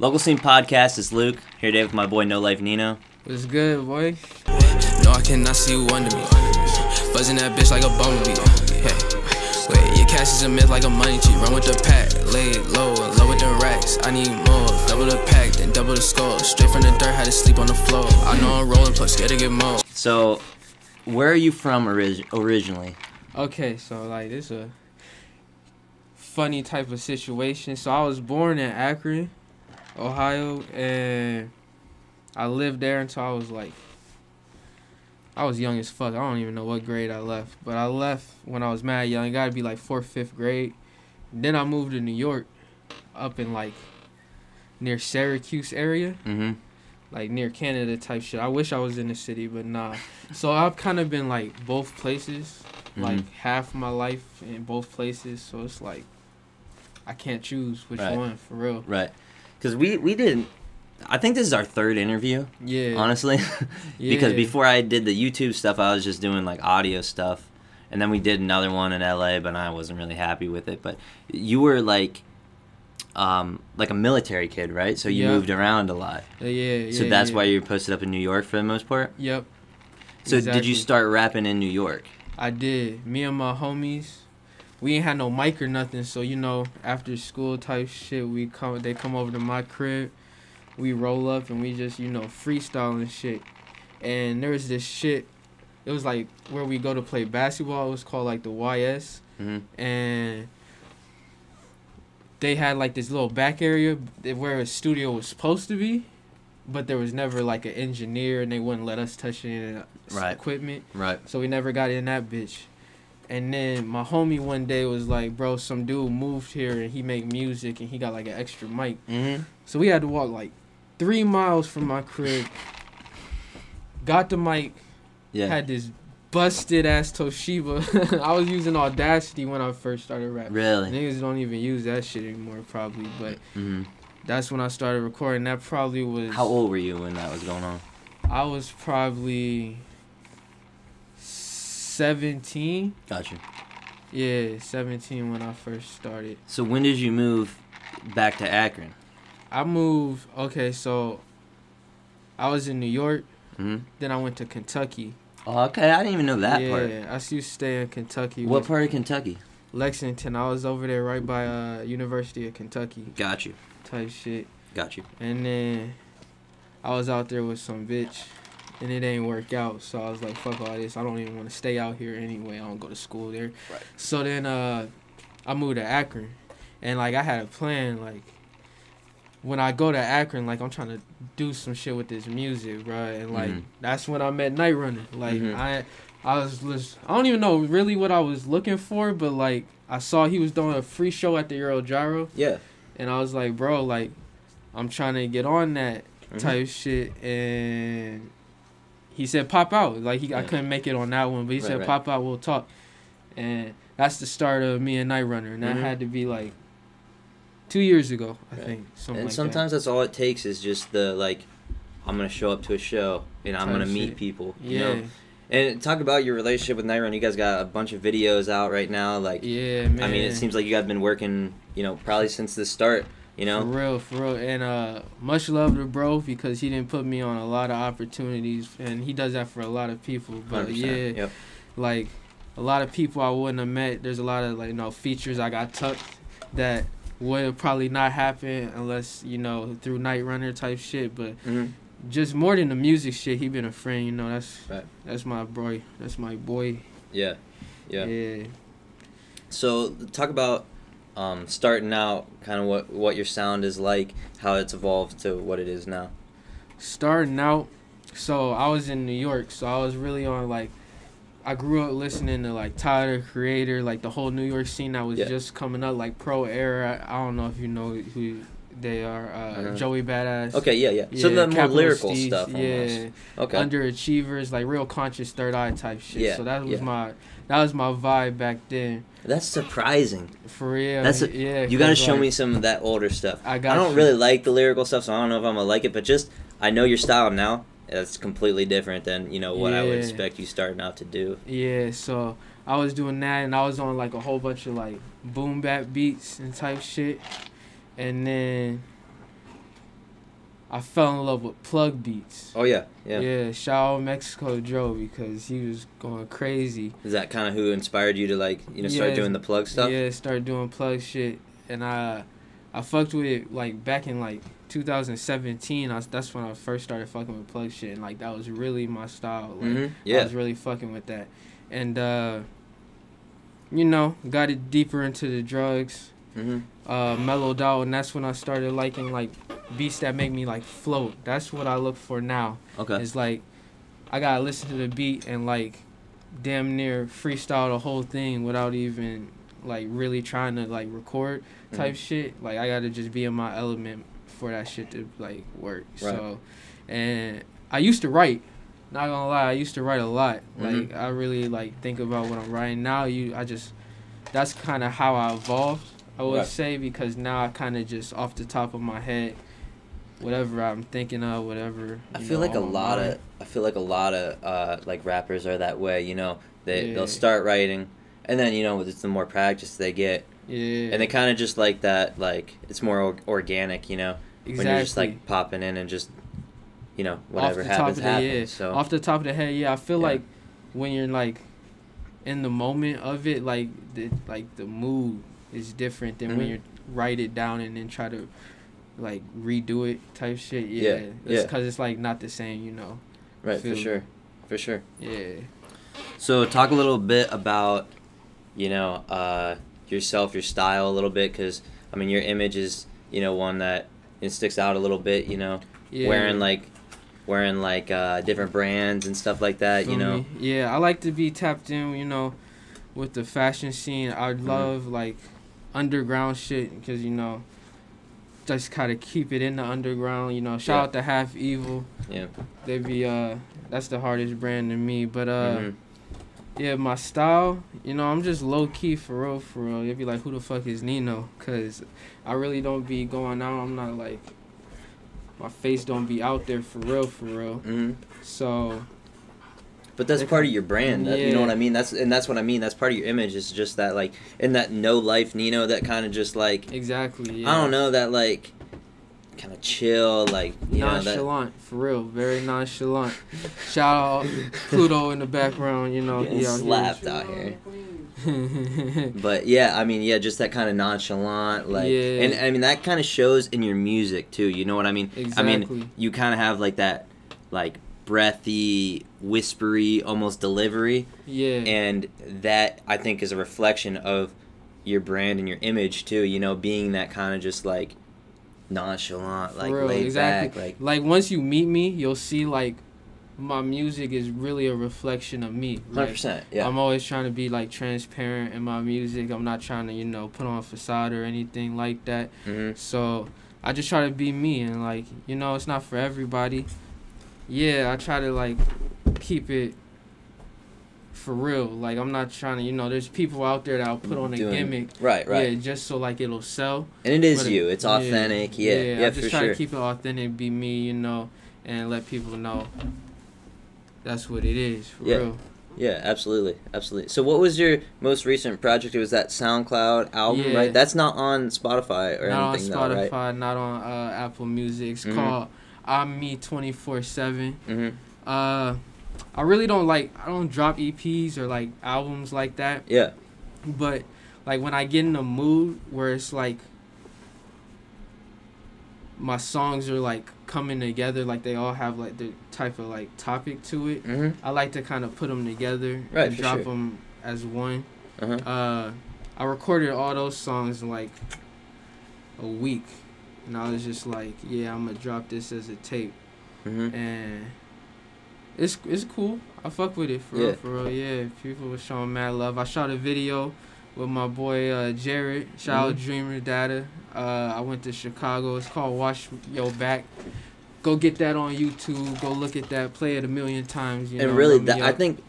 Local Scene Podcast is Luke. Here today with my boy No Life Nino. What's good, boy? No, I cannot see you under me. Buzzing that bitch like a bumblebee. Hey, wait, your cash is a myth like a money tree. Run with the pack, lay low, and low with the racks. I need more, double the pack, then double the skull. Straight from the dirt, had to sleep on the floor. I know I'm rolling, plus scared to get more. So, where are you from orig- originally? Okay, so like this a funny type of situation. So I was born in Akron, Ohio, and I lived there until I was like I was young as fuck. I don't even know what grade I left, but I left when I was mad young. It got to be like fourth, fifth grade. Then I moved to New York, up in like near Syracuse area, Mm-hmm. like near Canada type shit. I wish I was in the city, but nah. So I've kind of been like both places, like Mhm. half my life in both places. So it's like I can't choose which Right. one for real. Right. Because we, we didn't. I think this is our third interview, Yeah. honestly. because before I did the YouTube stuff, I was just doing like audio stuff. And then we did another one in LA, but I wasn't really happy with it. But you were like, um, like a military kid, right? So you Yeah. moved around a lot. Yeah, yeah. So that's yeah. why you're posted up in New York for the most part. Yep. So did you start rapping in New York? I did. Me and my homies, we ain't had no mic or nothing. So you know, after school type shit, we come. They come over to my crib. We roll up and we just you know freestyle and shit. And there was this shit. It was like where we go to play basketball. It was called like the YS, Mm-hmm. and they had like this little back area where a studio was supposed to be, but there was never like an engineer, and they wouldn't let us touch any Right. equipment. Right. So we never got in that bitch. And then my homie one day was like, bro, some dude moved here and he make music and he got like an extra mic. Mm-hmm. So we had to walk like three miles from my crib. Got the mic, Yeah. had this busted ass Toshiba. I was using Audacity when I first started rapping. really. Niggas don't even use that shit anymore probably, but Mm-hmm. that's when I started recording. That probably was How old were you when that was going on? I was probably 17. Gotcha. Yeah, 17 when I first started. So when did you move back to Akron? I moved, okay, so I was in New York, Mm-hmm. then I went to Kentucky. Oh, okay. I didn't even know that yeah, part. Yeah, I used to stay in Kentucky. What part of Kentucky? Lexington. I was over there right by uh University of Kentucky Got you. type shit. Got you. And then I was out there with some bitch and it ain't work out. So I was like, fuck all this. I don't even want to stay out here anyway. I don't go to school there. Right. So then uh I moved to Akron. And like I had a plan like when I go to Akron, like I'm trying to do some shit with this music, bro. And like Mhm. that's when I met Night Runner. Like Mhm. I I was just I don't even know really what I was looking for, but like I saw he was doing a free show at the Euro Gyro Yeah. and I was like, bro, like, I'm trying to get on that Mhm. type shit, and he said pop out. Like he, I couldn't make it on that one, but he Right, said right. pop out, we'll talk, and that's the start of me and Night Runner, and that Mhm. had to be like two years ago, I Right. think. Something and like sometimes that's all it takes is just the like, I'm gonna show up to a show and I'm Type gonna meet shit. people. that. You Yeah, know? And talk about your relationship with Night Run. You guys got a bunch of videos out right now. Like, yeah, man. I mean, it seems like you guys been working. You know, probably since the start. You For know. real, for real, and uh, much love to bro because he didn't put me on a lot of opportunities, and he does that for a lot of people. But 100%. yeah, Yep. like a lot of people I wouldn't have met. There's a lot of like you know features I got tucked that would probably not happen unless you know through Night Runner type shit. But hmm just more than the music shit, he been a friend. You know that's Right. that's my boy. That's my boy. Yeah. Yeah. yeah. So talk about um, starting out, kind of what what your sound is like, how it's evolved to what it is now. starting out so i was in new york so i was really on like i grew up listening to like tyler creator like the whole new york scene that was Yeah. just coming up like pro era i don't know if you know who they are uh, joey badass Okay, yeah, yeah. so the more lyrical Steez, stuff. Almost. yeah Okay. underachievers like real conscious third eye type shit Yeah, so that was yeah. my that was my vibe back then That's surprising. for real That's a- yeah You gotta show like, me some of that older stuff. i got. I don't you. really like the lyrical stuff, so I don't know if I'm gonna like it. But just I know your style now. That's completely different than you know what I would expect you starting out to do. Yeah, so I was doing that, and I was on like a whole bunch of like boom bap beats and type shit, and then I fell in love with plug beats. Oh yeah, yeah. Yeah, shout out MexikoDro because he was going crazy. Is that kind of who inspired you to like you know start Yeah, doing the plug stuff? Yeah, start doing plug shit, and I, I fucked with it like back in like 2017. I that's when I first started fucking with plug shit, and like that was really my style. Like hmm I was really fucking with that, and uh, you know, got it deeper into the drugs. Hmm Uh, mellowed out, and that's when I started liking like beats that make me like float. That's what I look for now. Okay. It's like I gotta listen to the beat and like damn near freestyle the whole thing without even like really trying to like record type Mhm. shit. Like I gotta just be in my element for that shit to like work. Right. So and I used to write. Not gonna lie, I used to write a lot. Like Mhm. I really like think about what I'm writing now. You, I just that's kind of how I evolved. I would Right. say because now I kind of just off the top of my head, whatever I'm thinking of, whatever. I feel know, like a lot mind. of I feel like a lot of uh, like rappers are that way. You know, they Yeah. they'll start writing, and then you know with the more practice they get, yeah, and they kind of just like that. Like it's more or- organic. You know, exactly. when you're just like popping in and just, you know, whatever off the happens top of the, happens. Yeah. So off the top of the head, yeah, I feel Yeah. like when you're like in the moment of it, like the like the mood is different than when Mhm. you write it down and then try to like redo it type shit. Yeah, Yeah, it's yeah. because it's like not the same, you know. right for feel me. sure, for sure. Yeah. So talk a little bit about, you know, uh, yourself, your style a little bit, because I mean your image is, you know, one that it sticks out a little bit. You know, Yeah. wearing like, wearing like uh, different brands and stuff like that. You know, me? Yeah, I like to be tapped in, you know, with the fashion scene. I Mhm. love like underground shit because you know, just kind of keep it in the underground. You know, shout Yeah. out to Half Evil. Yeah. They be uh, that's the hardest brand to me. But uh, Mhm. yeah, my style, you know, I'm just low key for real, for real. You'd be like, who the fuck is Nino? Cause I really don't be going out. I'm not like. My face don't be out there for real, for real. Mhm. So But that's part of your brand. That, You know what I mean? That's and that's what I mean. That's part of your image. Is just that like in that no life Nino. That kind of just like exactly. Yeah. I don't know that like kind of chill like you know that. nonchalant, for real, very nonchalant. Shout out Pluto in the background, you know, out slapped out here. But yeah, I mean, yeah, just that kind of nonchalant, like, Yeah. and I mean that kind of shows in your music too. You know what I mean? I mean, you kind of have like that, like breathy, whispery, almost delivery, yeah. and that I think is a reflection of your brand and your image too. You know, being that kind of just like nonchalant, like real, laid exactly. back, like like once you meet me, you'll see like my music is really a reflection of me. hundred Like, percent. Yeah. I'm always trying to be like transparent in my music. I'm not trying to, you know, put on a facade or anything like that. hmm So I just try to be me and like you know it's not for everybody. Yeah, I try to like keep it for real. Like I'm not trying to you know there's people out there that'll put on a Doing- gimmick. Right, right. Yeah, just so like it'll sell. And it is But you. It's yeah, authentic. Yeah, yeah, I just try sure. to keep it authentic, be me, you know, and let people know that's what it is for Yeah. real. Yeah, absolutely, absolutely. So, what was your most recent project? It was that SoundCloud album, Yeah. right? That's not on Spotify or anything like that. not on Spotify, though, right? not on uh, Apple Music. It's Mhm. called I'm Me 24 Seven. Mm-hmm. Uh, I really don't like. I don't drop EPs or like albums like that. Yeah. But like when I get in a mood where it's like my songs are like coming together, like they all have like the type of like topic to it. Mm-hmm. I like to kind of put them together Right, and drop sure. them as one. Uh-huh. Uh, I recorded all those songs in like a week, and I was just like, yeah, I'm gonna drop this as a tape Mm-hmm. and it's it's cool. I fuck with it for Yeah. real, for real. Yeah, people were showing mad love. I shot a video with my boy uh, Jared. Shout out Mhm. Dreamer Data. Uh, I went to Chicago. It's called Watch Yo Back. Go get that on YouTube. Go look at that. Play it a million times. You and know, really, that, I think.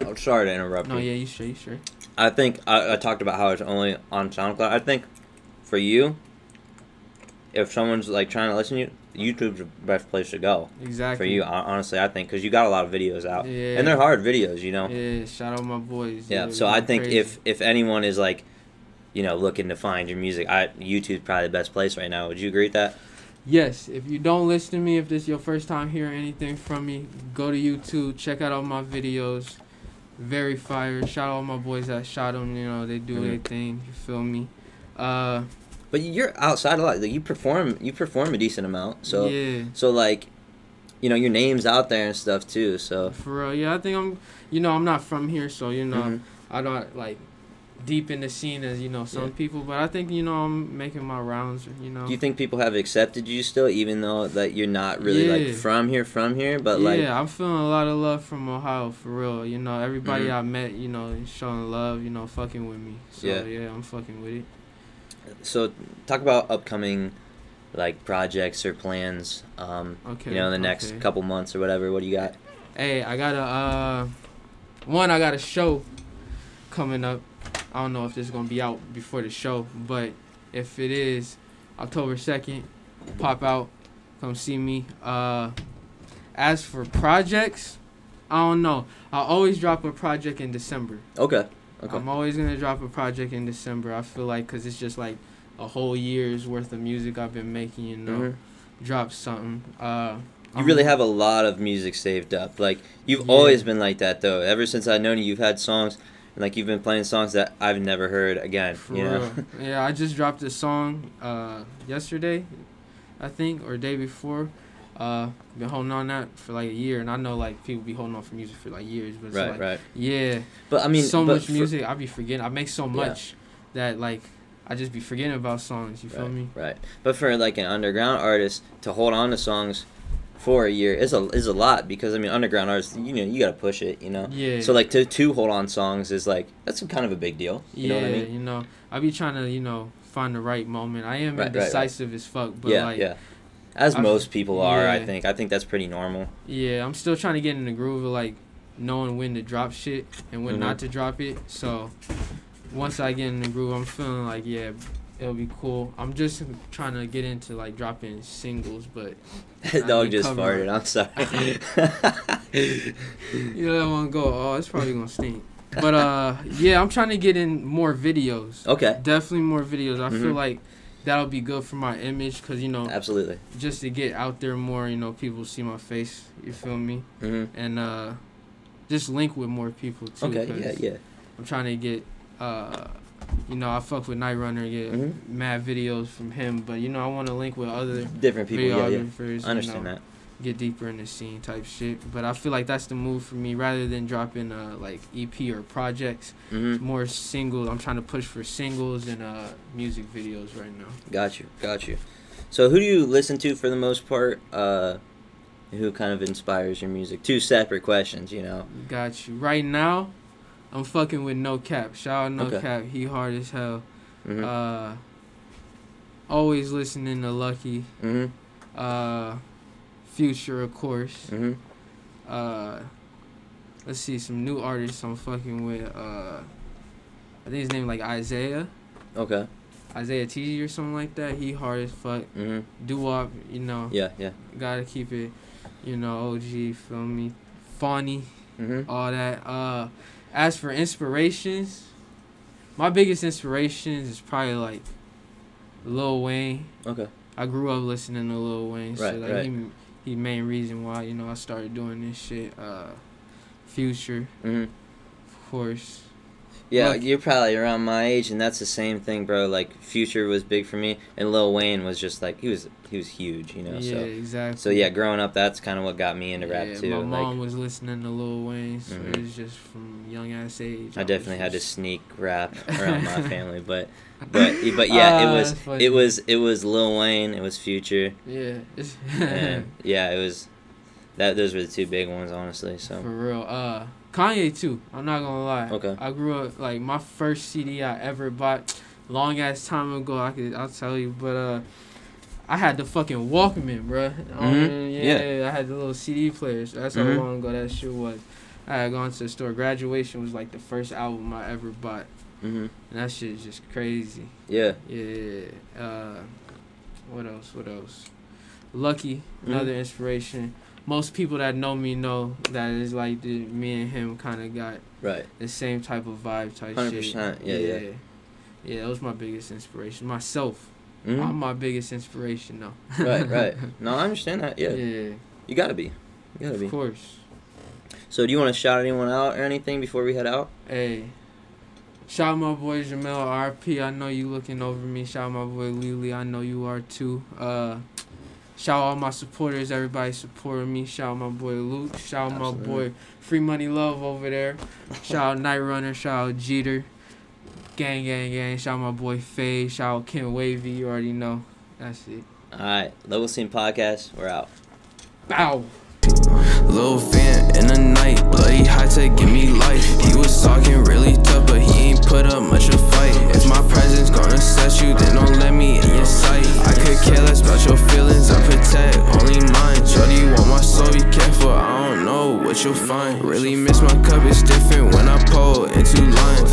I'm sorry to interrupt No, you. yeah, you sure, you sure. I think I, I talked about how it's only on SoundCloud. I think for you, if someone's like trying to listen to you, YouTube's the best place to go Exactly. for you. Honestly, I think because you got a lot of videos out, Yeah. and they're hard videos, you know. Yeah, shout out my boys. Yeah. they're So I think crazy. if if anyone is like, you know, looking to find your music, I YouTube's probably the best place right now. Would you agree with that? yes, if you don't listen to me, if this is your first time hearing anything from me, go to YouTube, check out all my videos. Very fire. Shout out all my boys that shot them. You know they do Mhm. their thing. You feel me? Uh, But you're outside a lot. Like you perform, you perform a decent amount. So yeah, so like, you know, your name's out there and stuff too. So for real. Yeah, I think I'm. You know, I'm not from here, so you know, Mhm. I don't like deep in the scene as you know some Yeah. people. But I think you know I'm making my rounds. You know. do you think people have accepted you still, even though that you're not really like from here, from here? But yeah, like, I'm feeling a lot of love from Ohio for real. You know, everybody Mhm. I met, you know, showing love. You know, fucking with me. So Yeah. yeah, I'm fucking with it. So talk about upcoming like projects or plans. Um, Okay. you know, in the next okay. couple months or whatever. What do you got? Hey, I got a uh, one. I got a show coming up. I don't know if this is gonna be out before the show, but if it is, October second, pop out, come see me. Uh, as for projects, I don't know. I always drop a project in December. Okay. Okay. I'm always gonna drop a project in December. I feel like because it's just like a whole year's worth of music I've been making. You know, Mhm. drop something. Uh, You I'm- really have a lot of music saved up. Like you've Yeah. always been like that though. Ever since I've known you, you've had songs and like you've been playing songs that I've never heard again. For you know. real. yeah, I just dropped a song uh, yesterday, I think, or day before. Uh, been holding on that for like a year, and I know like people be holding on for music for like years, but it's right. like, right. yeah, But I mean, so much music I be forgetting. I make so Yeah. much that like I just be forgetting about songs. You feel me? Right. But for like an underground artist to hold on to songs for a year is a is a lot because I mean underground artists you know you got to push it you know. Yeah. So like to to hold on songs is like that's kind of a big deal. You yeah, know what I mean? you know, I be trying to you know find the right moment. I am Right, right, right. indecisive as fuck, but yeah, like yeah. As I- most people are, I think. I think that's pretty normal. Yeah, I'm still trying to get in the groove of like knowing when to drop shit and when Mhm. not to drop it. So once I get in the groove, I'm feeling like yeah, it'll be cool. I'm just trying to get into like dropping singles, but The I dog just farted. I'm sorry. you know that one go. Oh, it's probably gonna stink. But uh, yeah, I'm trying to get in more videos. okay. Definitely more videos. I feel Mhm. like that'll be good for my image, cause you know Absolutely. just to get out there more. You know, people see my face. You feel me? hmm And uh, just link with more people too. Okay. Yeah. Yeah. I'm trying to get, uh, you know, I fuck with Night Runner, get Mhm. mad videos from him, but you know, I want to link with other Different people. Yeah. Yeah. I understand you know, that. Get deeper in the scene type shit. But I feel like that's the move for me, rather than dropping uh like EP or projects. hmm More singles. I'm trying to push for singles and uh music videos right now. Got you. Got you. So who do you listen to for the most part? Uh, who kind of inspires your music? Two separate questions. You know. Got you. Right now, I'm fucking with No Cap. Shout out No Okay. Cap. He hard as hell. hmm Uh, always listening to Lucki. hmm Uh, Future, of course. hmm Uh, let's see some new artists I'm fucking with. Uh, I think his name like Isaiah, Okay. Isaiah T or something like that. He hard as fuck. hmm Doo wop, you know. Yeah. Yeah. Gotta keep it, you know. OG, feel me. Funny, hmm all that. Uh, as for inspirations, my biggest inspirations is probably like Lil Wayne. Okay. I grew up listening to Lil Wayne, so Right, like right. he he main reason why you know I started doing this shit. Uh, Future, hmm of course. Yeah, Look- you're probably around my age, and that's the same thing, bro. Like Future was big for me, and Lil Wayne was just like he was he was huge, you know. yeah, So exactly. so yeah, growing up, that's kind of what got me into rap Yeah, too. My Like mom was listening to Lil Wayne, so Mhm. it was just from young ass age. I was definitely had to sneak rap around my family, but but but yeah, Ah, it was it was it was Lil Wayne, it was Future, Yeah, and yeah, it was that. Those were the two big ones, honestly. So for real. Uh, Kanye too. I'm not gonna lie. Okay. I grew up like my first CD I ever bought, long ass time ago. I could I'll tell you, but uh. I had the fucking Walkman, bruh. Mhm, yeah, yeah, I had the little CD players. That's Mhm. how long ago that shit was. I had gone to the store. Graduation was like the first album I ever bought, hmm and that shit is just crazy. yeah, Yeah. Uh, what else? What else? Lucki, Mm-hmm. another inspiration. Most people that know me know that it's like the, me and him kind of got right. the same type of vibe type 100%, shit. yeah, yeah. yeah. Yeah, that was my biggest inspiration. Myself. Mhm. I'm my biggest inspiration though. right, right. No, I understand that. Yeah, yeah, you gotta be. You gotta be. of course. So, do you want to shout anyone out or anything before we head out? Hey, shout out my boy Jamel RP. I know you looking over me. Shout out my boy Lily. I know you are too. Uh, shout out all my supporters. Everybody supporting me. Shout out my boy Luke. Shout out my boy Free Money Love over there. Shout out Night Runner. Shout out Jeter. Gang, gang, gang. Shout out my boy Faye. Shout out Ken Wavy. You already know. That's it. All right, Level Scene Podcast. We're out. Bow. Little Van in the night, bloody high tech, give me life. He was talking really tough, but he ain't put up much my presence gonna set you, then don't let me in your sight. I could care less about your feelings, I protect only mine. Shorty, you want my soul, be careful, I don't know what you'll find. Really miss my cup, it's different when I pull into lines.